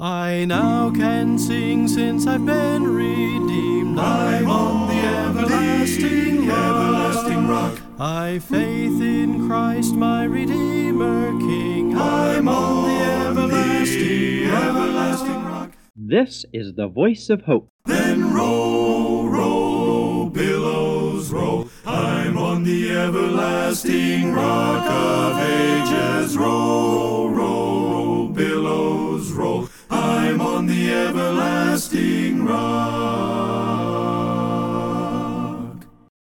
I now can sing since I've been redeemed. I'm on the everlasting rock. everlasting rock. I faith in Christ my Redeemer King. I'm on the everlasting everlasting rock. This is the voice of hope. Then roll, roll, billows roll. I'm on the everlasting rock of ages. Roll, roll, roll. On the everlasting rock.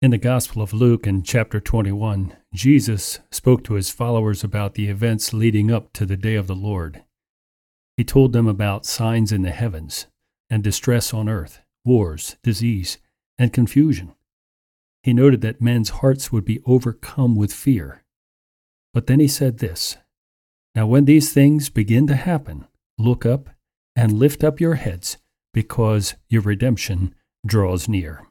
In the Gospel of Luke, in chapter 21, Jesus spoke to his followers about the events leading up to the day of the Lord. He told them about signs in the heavens and distress on earth, wars, disease, and confusion. He noted that men's hearts would be overcome with fear. But then he said this Now, when these things begin to happen, look up and lift up your heads, because your redemption draws near.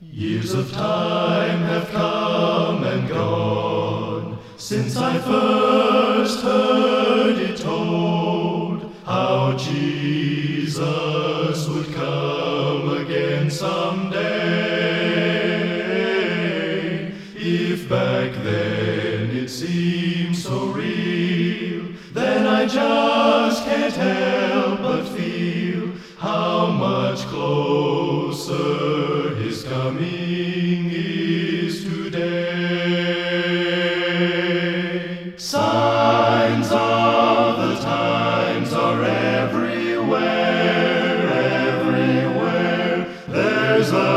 Years of time have come and gone since I first heard it told how Jesus would come again someday. If back then it seemed so real, then I just can't help coming is today. Signs of the times are everywhere, everywhere. There's a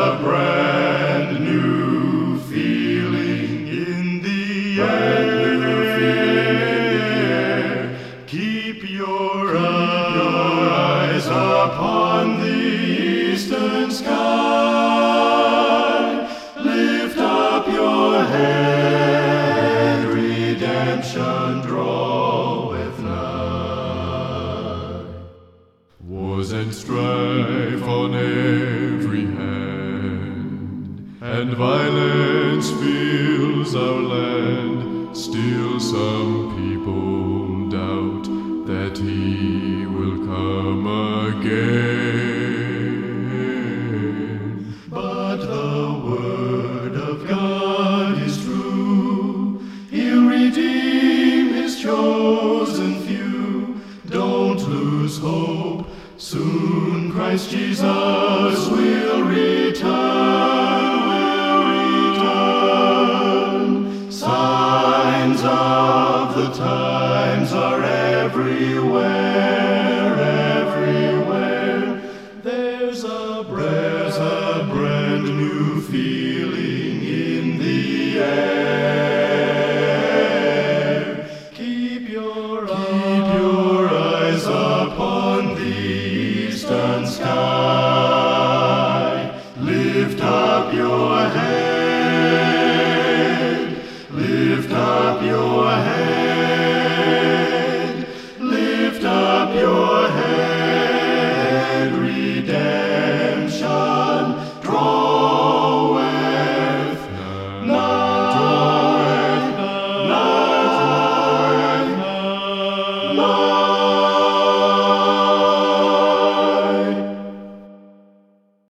Don't hope. Soon Christ Jesus will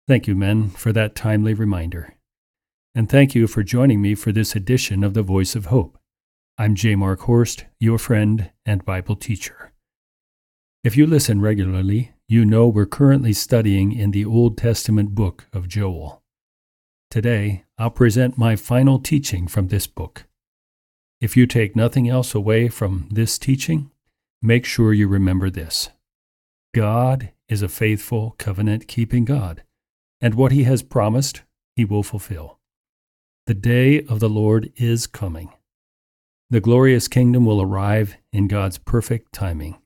Thank you, men, for that timely reminder. And thank you for joining me for this edition of The Voice of Hope. I'm J. Mark Horst, your friend and Bible teacher. If you listen regularly, you know we're currently studying in the Old Testament book of Joel. Today, I'll present my final teaching from this book. If you take nothing else away from this teaching, make sure you remember this God is a faithful, covenant keeping God, and what He has promised, He will fulfill. The day of the Lord is coming. The glorious kingdom will arrive in God's perfect timing.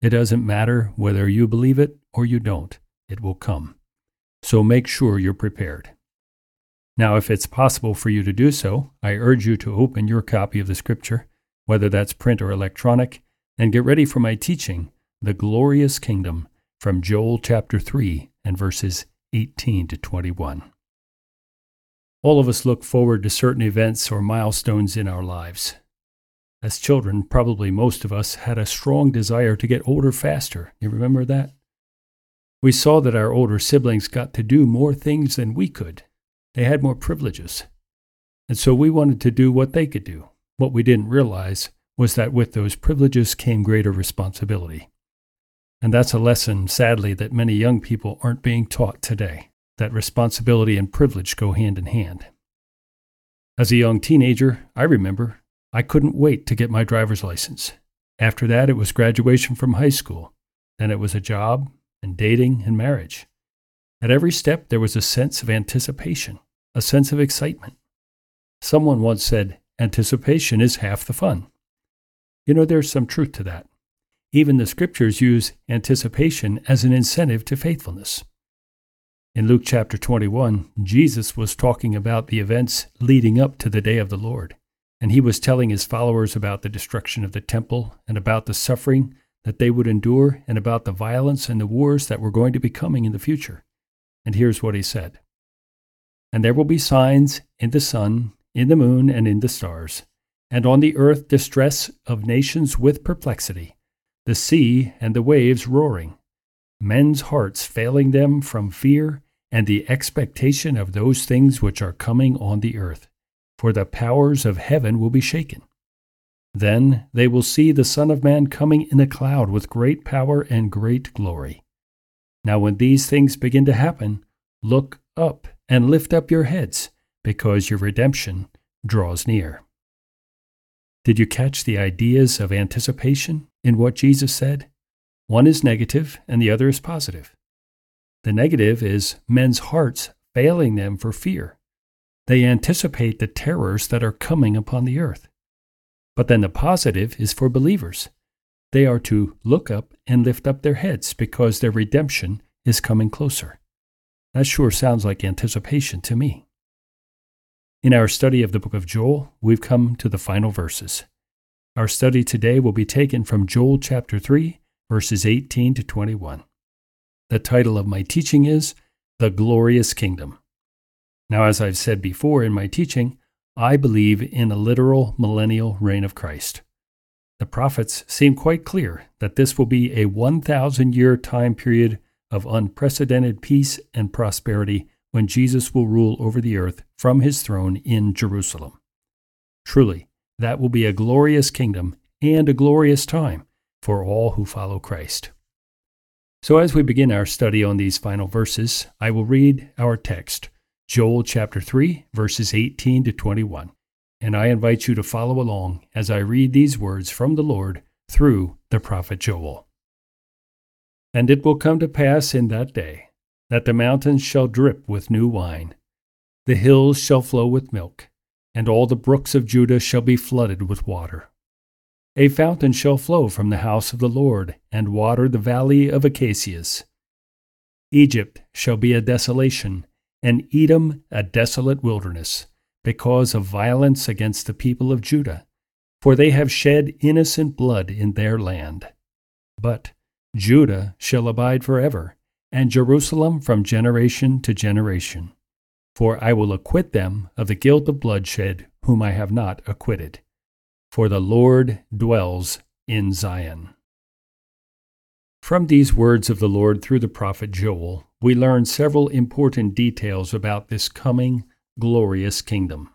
It doesn't matter whether you believe it or you don't, it will come. So make sure you're prepared. Now, if it's possible for you to do so, I urge you to open your copy of the scripture, whether that's print or electronic, and get ready for my teaching, The Glorious Kingdom, from Joel chapter 3 and verses 18 to 21. All of us look forward to certain events or milestones in our lives. As children, probably most of us had a strong desire to get older faster. You remember that? We saw that our older siblings got to do more things than we could. They had more privileges. And so we wanted to do what they could do. What we didn't realize was that with those privileges came greater responsibility. And that's a lesson, sadly, that many young people aren't being taught today that responsibility and privilege go hand in hand. As a young teenager, I remember I couldn't wait to get my driver's license. After that, it was graduation from high school. Then it was a job and dating and marriage. At every step, there was a sense of anticipation, a sense of excitement. Someone once said, anticipation is half the fun. You know, there's some truth to that. Even the scriptures use anticipation as an incentive to faithfulness. In Luke chapter 21, Jesus was talking about the events leading up to the day of the Lord, and he was telling his followers about the destruction of the temple and about the suffering that they would endure and about the violence and the wars that were going to be coming in the future. And here's what he said And there will be signs in the sun, in the moon, and in the stars, and on the earth distress of nations with perplexity, the sea and the waves roaring, men's hearts failing them from fear and the expectation of those things which are coming on the earth, for the powers of heaven will be shaken. Then they will see the Son of Man coming in a cloud with great power and great glory. Now, when these things begin to happen, look up and lift up your heads, because your redemption draws near. Did you catch the ideas of anticipation in what Jesus said? One is negative and the other is positive. The negative is men's hearts failing them for fear. They anticipate the terrors that are coming upon the earth. But then the positive is for believers. They are to look up and lift up their heads because their redemption is coming closer. That sure sounds like anticipation to me. In our study of the book of Joel, we've come to the final verses. Our study today will be taken from Joel chapter 3, verses 18 to 21. The title of my teaching is The Glorious Kingdom. Now, as I've said before in my teaching, I believe in a literal millennial reign of Christ. The prophets seem quite clear that this will be a 1,000 year time period of unprecedented peace and prosperity when Jesus will rule over the earth from his throne in Jerusalem. Truly, that will be a glorious kingdom and a glorious time for all who follow Christ. So, as we begin our study on these final verses, I will read our text, Joel chapter 3, verses 18 to 21. And I invite you to follow along as I read these words from the Lord through the prophet Joel. And it will come to pass in that day that the mountains shall drip with new wine, the hills shall flow with milk, and all the brooks of Judah shall be flooded with water. A fountain shall flow from the house of the Lord, and water the valley of acacias. Egypt shall be a desolation, and Edom a desolate wilderness, because of violence against the people of Judah, for they have shed innocent blood in their land. But Judah shall abide forever, and Jerusalem from generation to generation. For I will acquit them of the guilt of bloodshed, whom I have not acquitted for the Lord dwells in Zion. From these words of the Lord through the prophet Joel, we learn several important details about this coming glorious kingdom.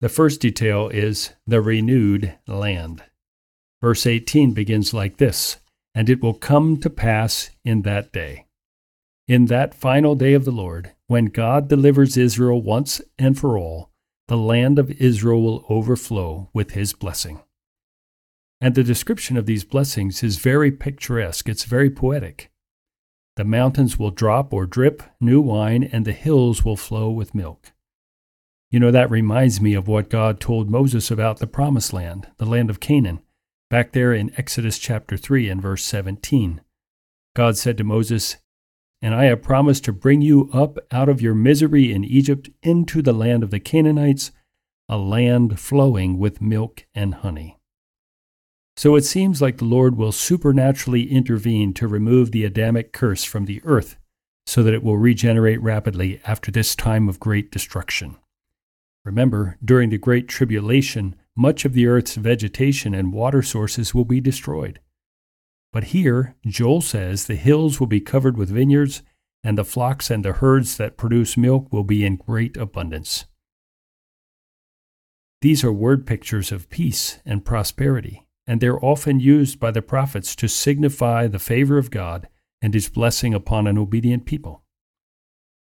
The first detail is the renewed land. Verse 18 begins like this And it will come to pass in that day. In that final day of the Lord, when God delivers Israel once and for all, the land of Israel will overflow with his blessing. And the description of these blessings is very picturesque, it's very poetic. The mountains will drop or drip new wine, and the hills will flow with milk. You know, that reminds me of what God told Moses about the promised land, the land of Canaan, back there in Exodus chapter 3 and verse 17. God said to Moses, and I have promised to bring you up out of your misery in Egypt into the land of the Canaanites, a land flowing with milk and honey. So it seems like the Lord will supernaturally intervene to remove the Adamic curse from the earth so that it will regenerate rapidly after this time of great destruction. Remember, during the Great Tribulation, much of the earth's vegetation and water sources will be destroyed. But here, Joel says the hills will be covered with vineyards, and the flocks and the herds that produce milk will be in great abundance. These are word pictures of peace and prosperity, and they're often used by the prophets to signify the favor of God and his blessing upon an obedient people.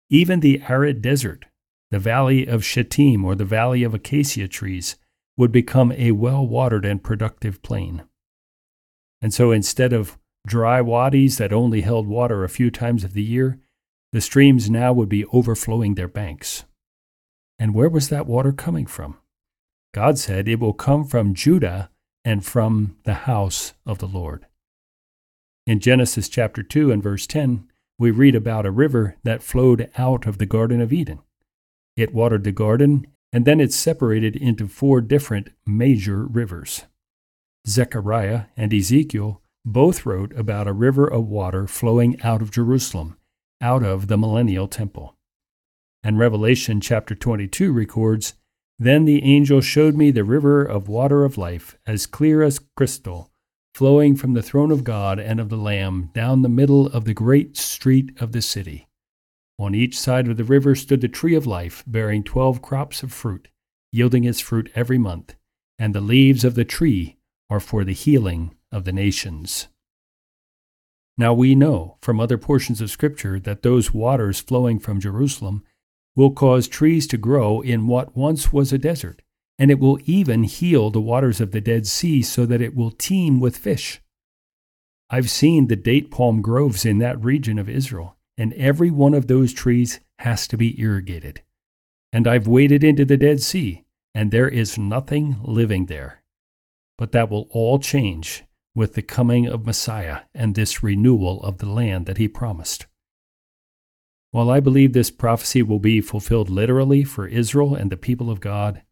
Even the arid desert, the valley of Shittim or the valley of acacia trees, would become a well watered and productive plain. And so instead of dry wadis that only held water a few times of the year, the streams now would be overflowing their banks. And where was that water coming from? God said, It will come from Judah and from the house of the Lord. In Genesis chapter 2 and verse 10, we read about a river that flowed out of the Garden of Eden. It watered the garden, and then it separated into four different major rivers. Zechariah and Ezekiel both wrote about a river of water flowing out of Jerusalem, out of the millennial temple. And Revelation chapter 22 records Then the angel showed me the river of water of life, as clear as crystal, flowing from the throne of God and of the Lamb down the middle of the great street of the city. On each side of the river stood the tree of life, bearing twelve crops of fruit, yielding its fruit every month, and the leaves of the tree are for the healing of the nations. Now we know from other portions of Scripture that those waters flowing from Jerusalem will cause trees to grow in what once was a desert, and it will even heal the waters of the Dead Sea so that it will teem with fish. I've seen the date palm groves in that region of Israel, and every one of those trees has to be irrigated. And I've waded into the Dead Sea, and there is nothing living there. But that will all change with the coming of Messiah and this renewal of the land that he promised. While I believe this prophecy will be fulfilled literally for Israel and the people of God,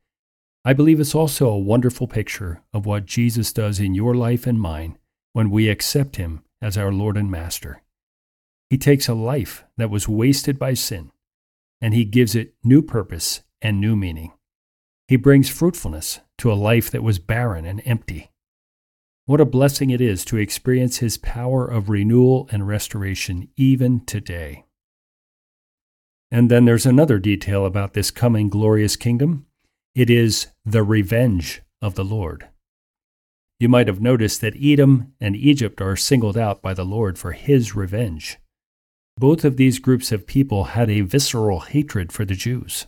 I believe it's also a wonderful picture of what Jesus does in your life and mine when we accept him as our Lord and Master. He takes a life that was wasted by sin and he gives it new purpose and new meaning. He brings fruitfulness to a life that was barren and empty. What a blessing it is to experience His power of renewal and restoration even today. And then there's another detail about this coming glorious kingdom it is the revenge of the Lord. You might have noticed that Edom and Egypt are singled out by the Lord for His revenge. Both of these groups of people had a visceral hatred for the Jews.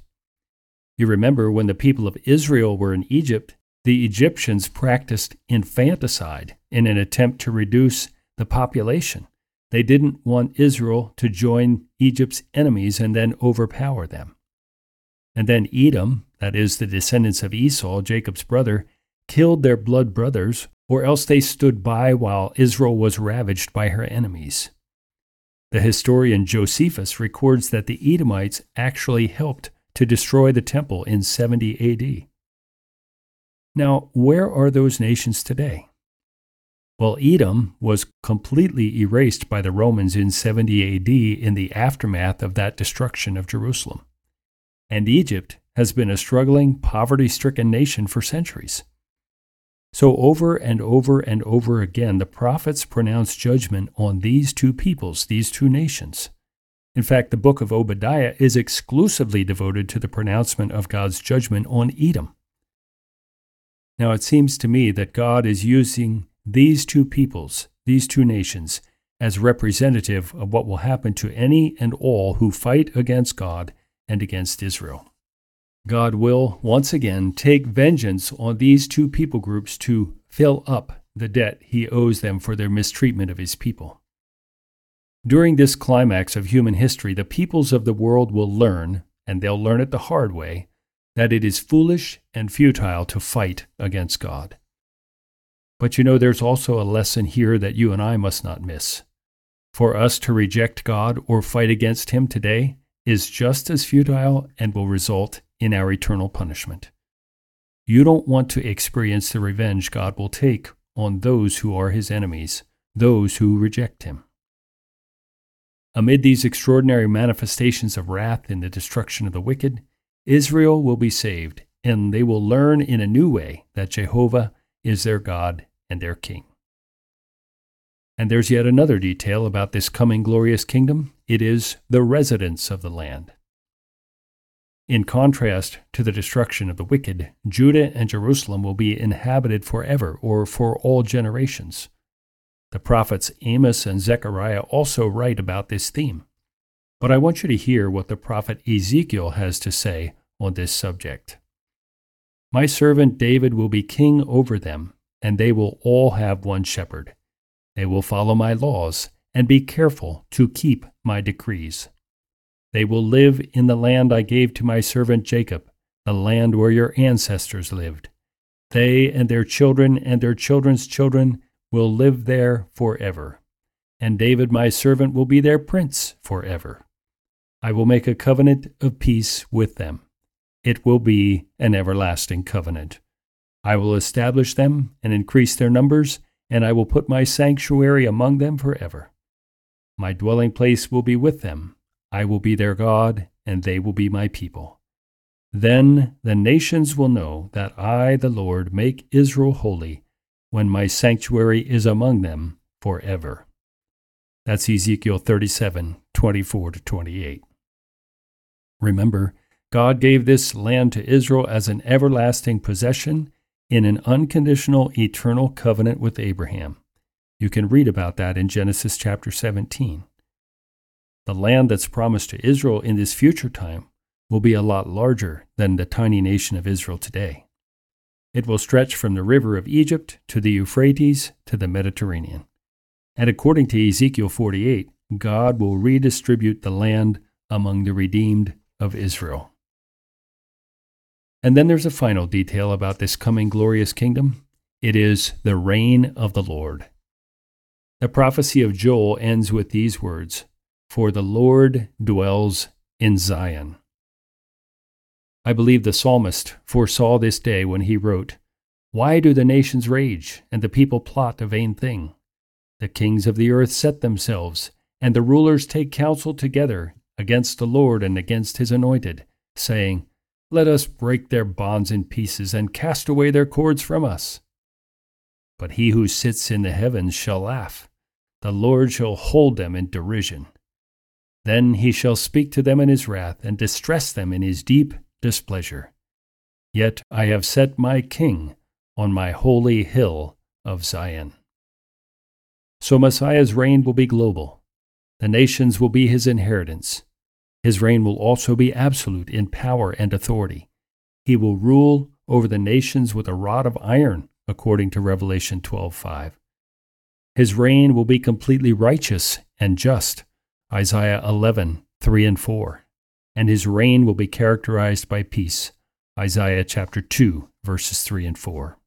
You remember when the people of Israel were in Egypt, the Egyptians practiced infanticide in an attempt to reduce the population. They didn't want Israel to join Egypt's enemies and then overpower them. And then Edom, that is, the descendants of Esau, Jacob's brother, killed their blood brothers, or else they stood by while Israel was ravaged by her enemies. The historian Josephus records that the Edomites actually helped to destroy the temple in 70 AD. Now, where are those nations today? Well, Edom was completely erased by the Romans in 70 AD in the aftermath of that destruction of Jerusalem. And Egypt has been a struggling, poverty stricken nation for centuries. So, over and over and over again, the prophets pronounce judgment on these two peoples, these two nations. In fact, the book of Obadiah is exclusively devoted to the pronouncement of God's judgment on Edom. Now, it seems to me that God is using these two peoples, these two nations, as representative of what will happen to any and all who fight against God and against Israel. God will once again take vengeance on these two people groups to fill up the debt he owes them for their mistreatment of his people. During this climax of human history, the peoples of the world will learn, and they'll learn it the hard way, that it is foolish and futile to fight against God. But you know, there's also a lesson here that you and I must not miss. For us to reject God or fight against Him today is just as futile and will result in our eternal punishment. You don't want to experience the revenge God will take on those who are His enemies, those who reject Him. Amid these extraordinary manifestations of wrath in the destruction of the wicked, Israel will be saved and they will learn in a new way that Jehovah is their God and their King. And there's yet another detail about this coming glorious kingdom it is the residence of the land. In contrast to the destruction of the wicked, Judah and Jerusalem will be inhabited forever or for all generations. The prophets Amos and Zechariah also write about this theme. But I want you to hear what the prophet Ezekiel has to say on this subject. My servant David will be king over them, and they will all have one shepherd. They will follow my laws and be careful to keep my decrees. They will live in the land I gave to my servant Jacob, the land where your ancestors lived. They and their children and their children's children will live there forever. And David my servant will be their prince forever. I will make a covenant of peace with them. It will be an everlasting covenant. I will establish them and increase their numbers, and I will put my sanctuary among them forever. My dwelling place will be with them I will be their God, and they will be my people. Then the nations will know that I, the Lord, make Israel holy when my sanctuary is among them forever. That's Ezekiel 37 24 to 28. Remember, God gave this land to Israel as an everlasting possession in an unconditional eternal covenant with Abraham. You can read about that in Genesis chapter 17. The land that's promised to Israel in this future time will be a lot larger than the tiny nation of Israel today. It will stretch from the river of Egypt to the Euphrates to the Mediterranean. And according to Ezekiel 48, God will redistribute the land among the redeemed of Israel. And then there's a final detail about this coming glorious kingdom it is the reign of the Lord. The prophecy of Joel ends with these words for the Lord dwells in Zion. I believe the psalmist foresaw this day when he wrote, Why do the nations rage, and the people plot a vain thing? The kings of the earth set themselves, and the rulers take counsel together against the Lord and against his anointed, saying, Let us break their bonds in pieces and cast away their cords from us. But he who sits in the heavens shall laugh. The Lord shall hold them in derision. Then he shall speak to them in his wrath, and distress them in his deep displeasure. Yet I have set my king on my holy hill of Zion. So Messiah's reign will be global. The nations will be his inheritance. His reign will also be absolute in power and authority. He will rule over the nations with a rod of iron, according to Revelation 12:5. His reign will be completely righteous and just Isaiah 11:3 and 4. And his reign will be characterized by peace. Isaiah chapter 2, verses 3 and 4.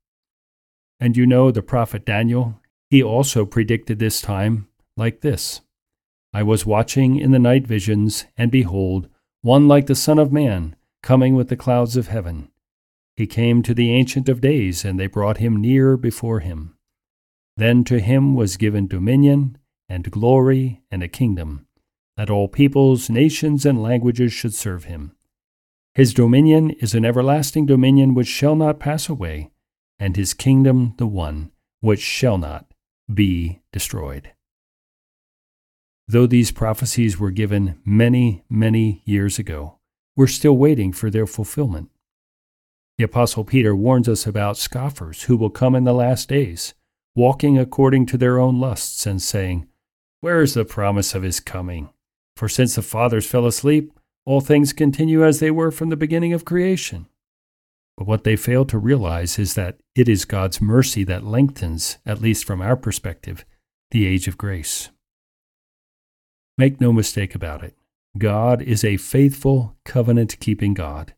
And you know the prophet Daniel, he also predicted this time like this I was watching in the night visions, and behold, one like the Son of Man, coming with the clouds of heaven. He came to the Ancient of Days, and they brought him near before him. Then to him was given dominion, and glory, and a kingdom that all peoples, nations, and languages should serve him. His dominion is an everlasting dominion which shall not pass away, and his kingdom the one which shall not be destroyed. Though these prophecies were given many, many years ago, we're still waiting for their fulfillment. The Apostle Peter warns us about scoffers who will come in the last days, walking according to their own lusts, and saying, Where is the promise of his coming? For since the fathers fell asleep, all things continue as they were from the beginning of creation. But what they fail to realize is that it is God's mercy that lengthens, at least from our perspective, the age of grace. Make no mistake about it. God is a faithful, covenant keeping God.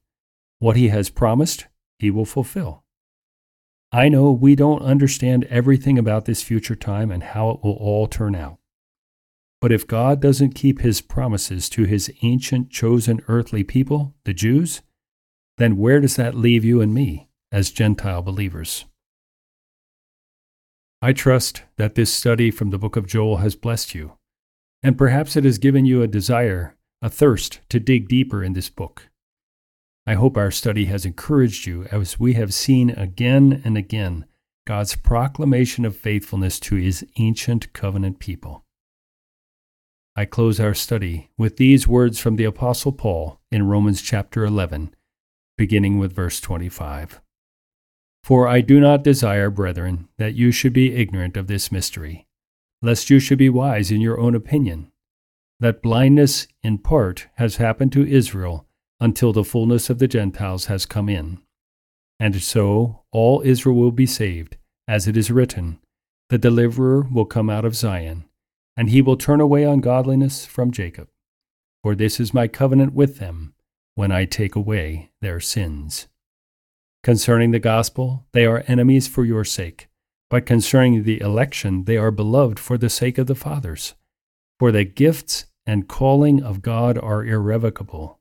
What He has promised, He will fulfill. I know we don't understand everything about this future time and how it will all turn out. But if God doesn't keep his promises to his ancient chosen earthly people, the Jews, then where does that leave you and me as Gentile believers? I trust that this study from the book of Joel has blessed you, and perhaps it has given you a desire, a thirst to dig deeper in this book. I hope our study has encouraged you as we have seen again and again God's proclamation of faithfulness to his ancient covenant people. I close our study with these words from the Apostle Paul in Romans chapter 11, beginning with verse 25. For I do not desire, brethren, that you should be ignorant of this mystery, lest you should be wise in your own opinion, that blindness in part has happened to Israel until the fullness of the Gentiles has come in. And so all Israel will be saved, as it is written, The deliverer will come out of Zion, and he will turn away ungodliness from Jacob. For this is my covenant with them, when I take away their sins. Concerning the gospel, they are enemies for your sake, but concerning the election, they are beloved for the sake of the fathers. For the gifts and calling of God are irrevocable.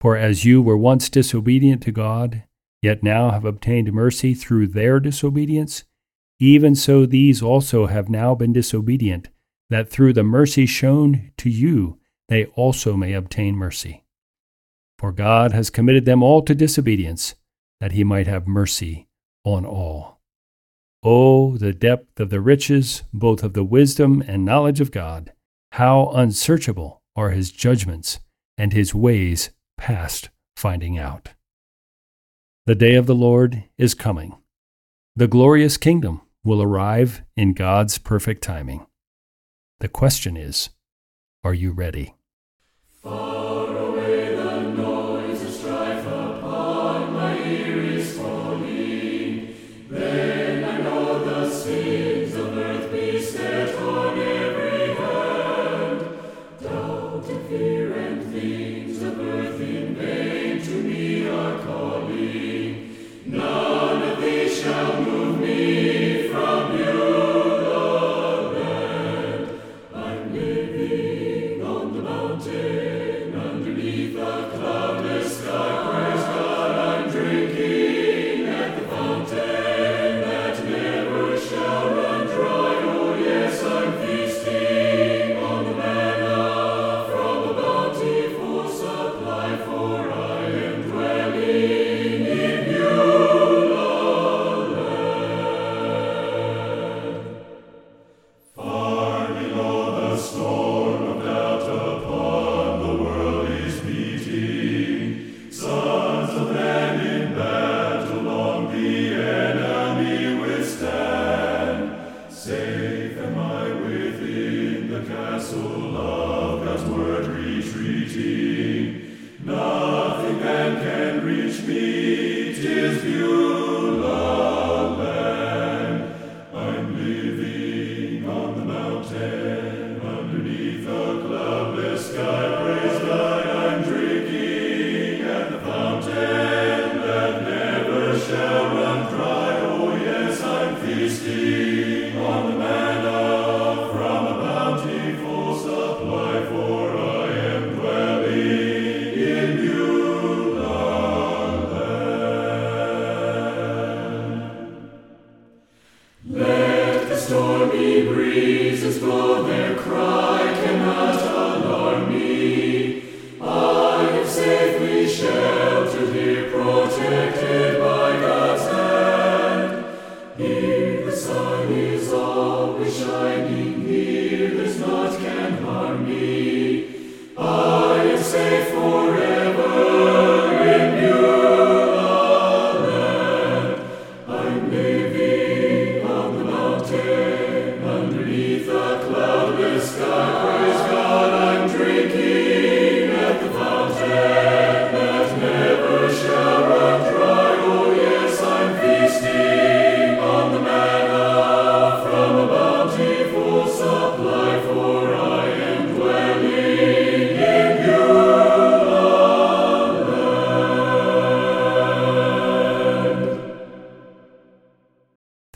For as you were once disobedient to God, yet now have obtained mercy through their disobedience, even so these also have now been disobedient, that through the mercy shown to you they also may obtain mercy. For God has committed them all to disobedience, that he might have mercy on all. Oh, the depth of the riches, both of the wisdom and knowledge of God! How unsearchable are his judgments, and his ways past finding out. The day of the Lord is coming. The glorious kingdom will arrive in God's perfect timing. The question is are you ready?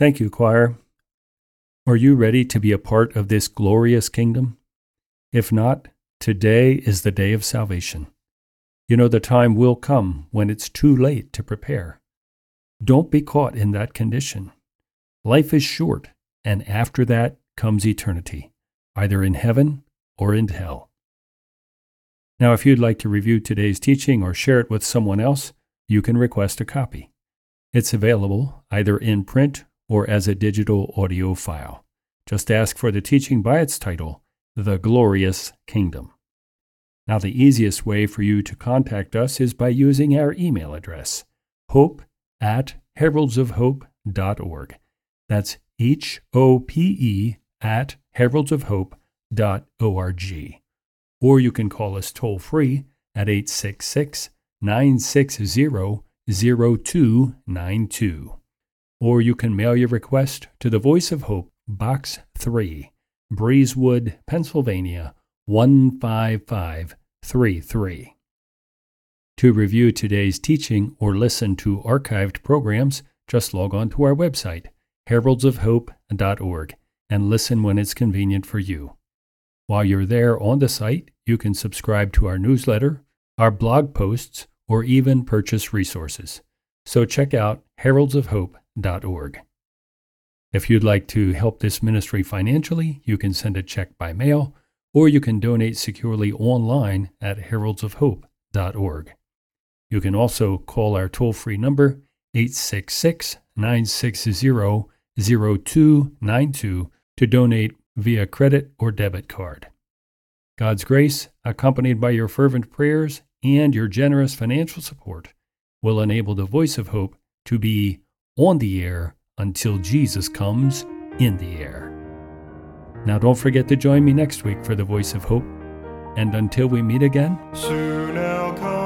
Thank you, choir. Are you ready to be a part of this glorious kingdom? If not, today is the day of salvation. You know, the time will come when it's too late to prepare. Don't be caught in that condition. Life is short, and after that comes eternity, either in heaven or in hell. Now, if you'd like to review today's teaching or share it with someone else, you can request a copy. It's available either in print or as a digital audio file. Just ask for the teaching by its title, The Glorious Kingdom. Now, the easiest way for you to contact us is by using our email address, hope at heraldsofhope.org. That's H O P E at heraldsofhope.org. Or you can call us toll free at 866 960 0292. Or you can mail your request to the Voice of Hope, Box 3, Breezewood, Pennsylvania 15533. To review today's teaching or listen to archived programs, just log on to our website, heraldsofhope.org, and listen when it's convenient for you. While you're there on the site, you can subscribe to our newsletter, our blog posts, or even purchase resources. So check out heraldsofhope.org. If you'd like to help this ministry financially, you can send a check by mail, or you can donate securely online at heraldsofhope.org. You can also call our toll free number 866 960 0292 to donate via credit or debit card. God's grace, accompanied by your fervent prayers and your generous financial support, will enable the voice of hope to be on the air until Jesus comes in the air. Now, don't forget to join me next week for the voice of hope. And until we meet again, Soon I'll come